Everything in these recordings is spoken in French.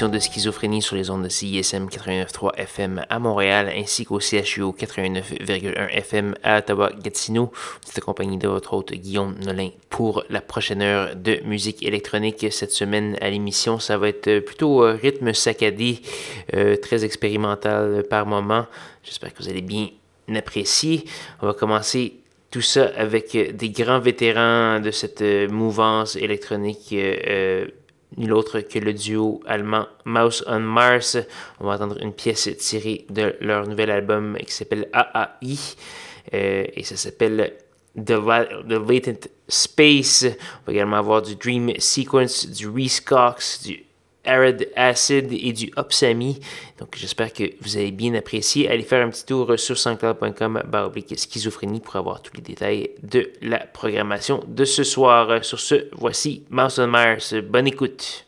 De Schizophrénie sur les ondes de CISM 89.3 FM à Montréal ainsi qu'au CHUO 89.1 FM à Ottawa-Gatineau. Vous êtes accompagné de votre hôte Guillaume Nolin pour la prochaine heure de musique électronique. Cette semaine à l'émission, ça va être plutôt euh, rythme saccadé, euh, très expérimental par moment. J'espère que vous allez bien apprécier. On va commencer tout ça avec des grands vétérans de cette euh, mouvance électronique nul autre que le duo allemand Mouse on Mars. On va entendre une pièce tirée de leur nouvel album qui s'appelle AAI euh, et ça s'appelle The, Latent Space. On va également avoir du Dream Sequence, du Reese Cox, du Arid Acid et du Opsami. Donc j'espère que vous avez bien apprécié. Allez faire un petit tour sur sanscloud.com schizophrénie pour avoir tous les détails de la programmation de ce soir. Sur ce, voici Mouse Mars. Bonne écoute.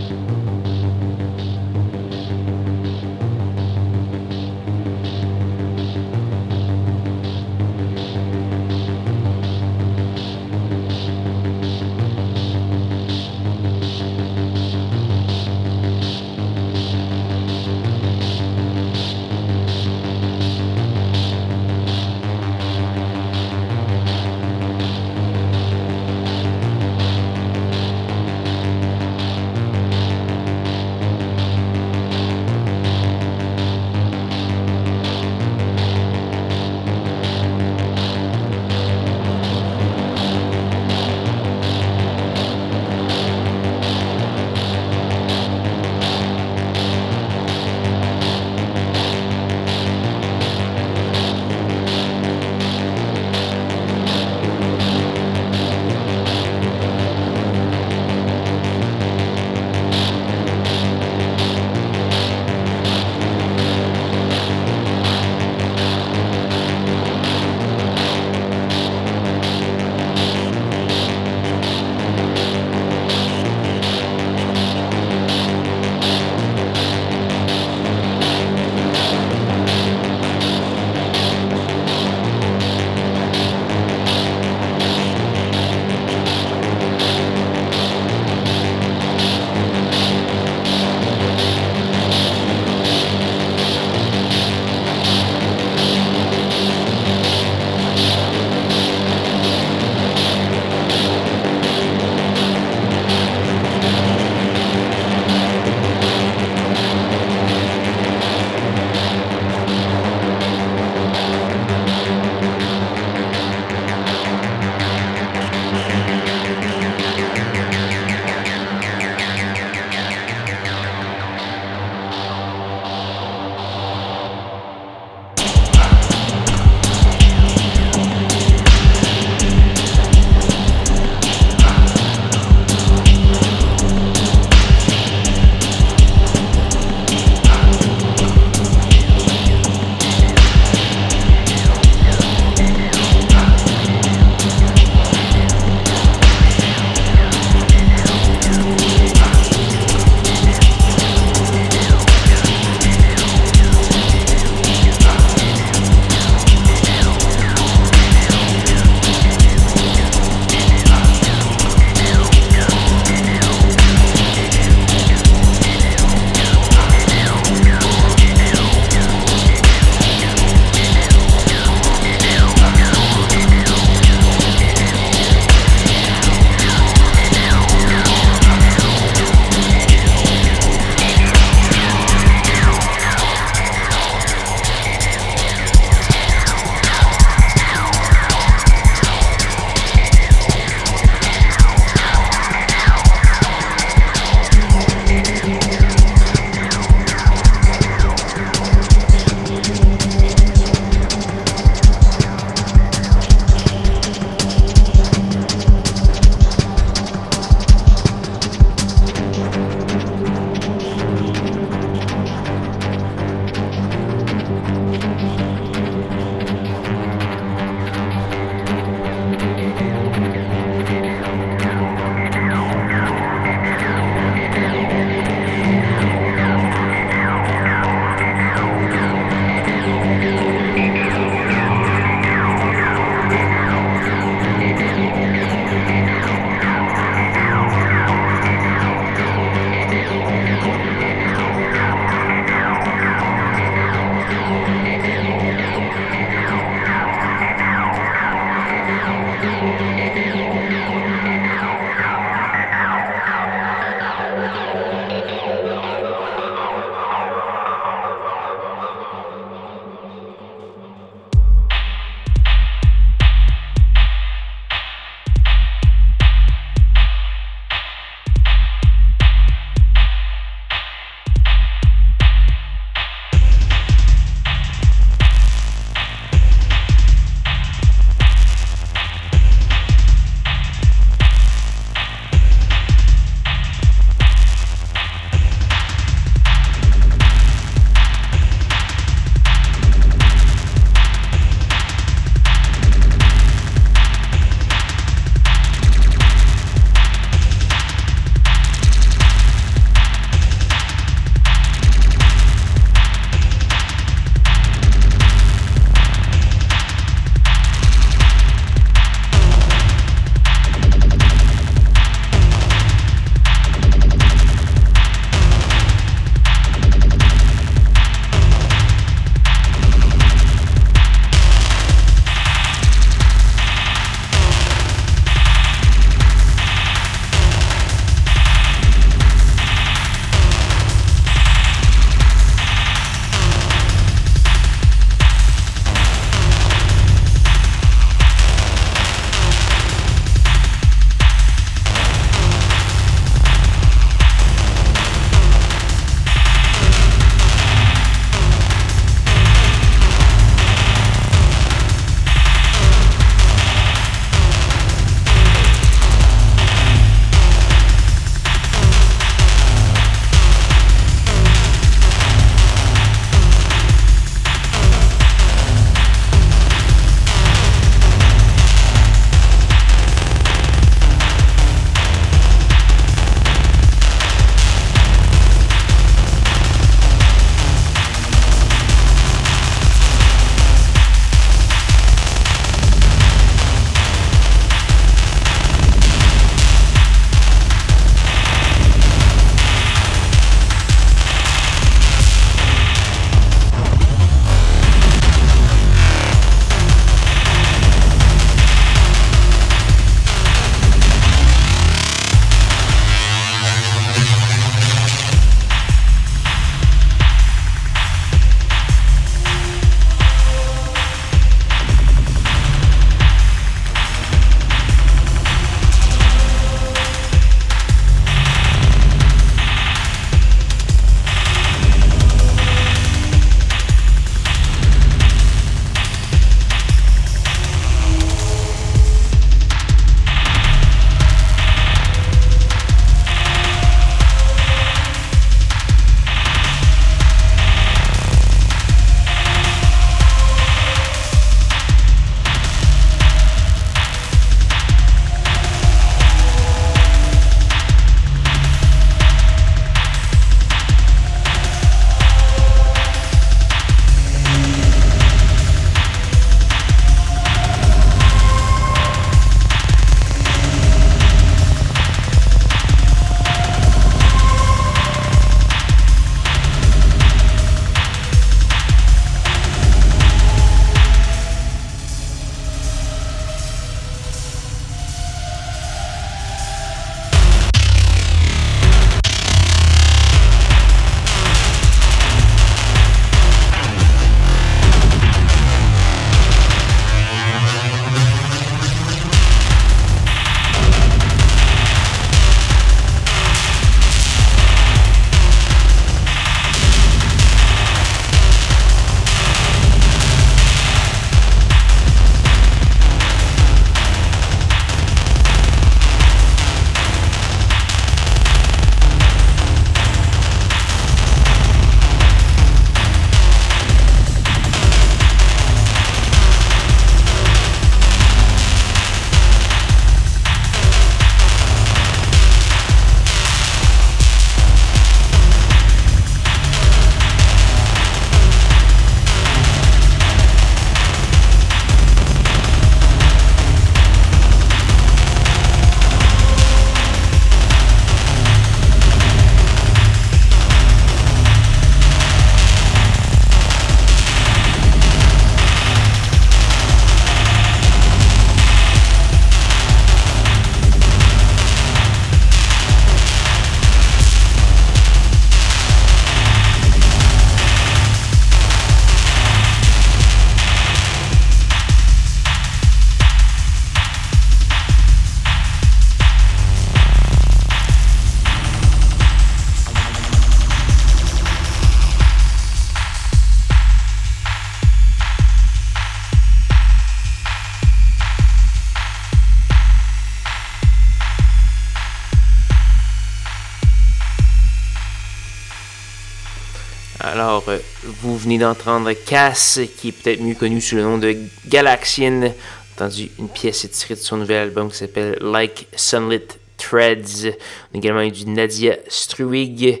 Vous venez d'entendre Cass, qui est peut-être mieux connu sous le nom de Galaxian. Entendu une pièce tirée de son nouvel album qui s'appelle Like Sunlit Threads. On a également eu du Nadia Struig,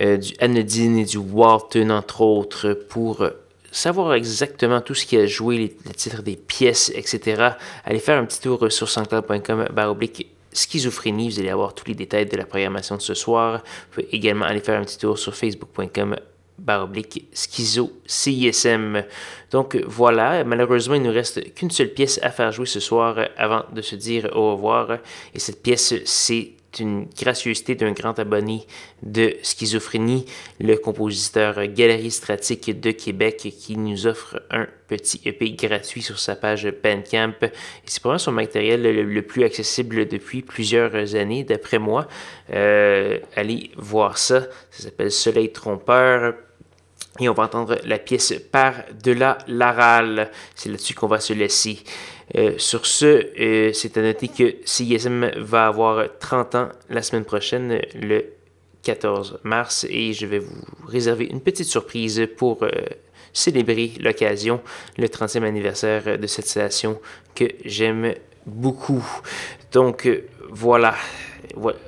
euh, du Anodine et du Walton, entre autres, pour savoir exactement tout ce qui a joué, les, titres des pièces, etc. Allez faire un petit tour sur sanscloud.com baroblique schizophrénie. Vous allez avoir tous les détails de la programmation de ce soir. Vous pouvez également aller faire un petit tour sur facebook.com baroblique schizo CISM. Donc voilà, malheureusement, il nous reste qu'une seule pièce à faire jouer ce soir avant de se dire au revoir. Et cette pièce, c'est une gracieuseté d'un grand abonné de Schizophrénie, le compositeur Galerie Stratique de Québec, qui nous offre un petit EP gratuit sur sa page Bandcamp. C'est probablement son matériel le, plus accessible depuis plusieurs années, d'après moi. Euh, allez voir ça. Ça s'appelle Soleil Trompeur. Et on va entendre la pièce Par de la Laral. C'est là-dessus qu'on va se laisser. Euh, sur ce, euh, c'est à noter que CISM va avoir 30 ans la semaine prochaine, le 14 mars, et je vais vous réserver une petite surprise pour euh, célébrer l'occasion, le 30e anniversaire de cette station que j'aime beaucoup. Donc voilà,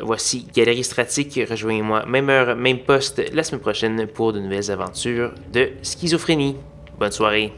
voici Galerie Stratique. Rejoignez-moi, même heure, même poste, la semaine prochaine pour de nouvelles aventures de schizophrénie. Bonne soirée.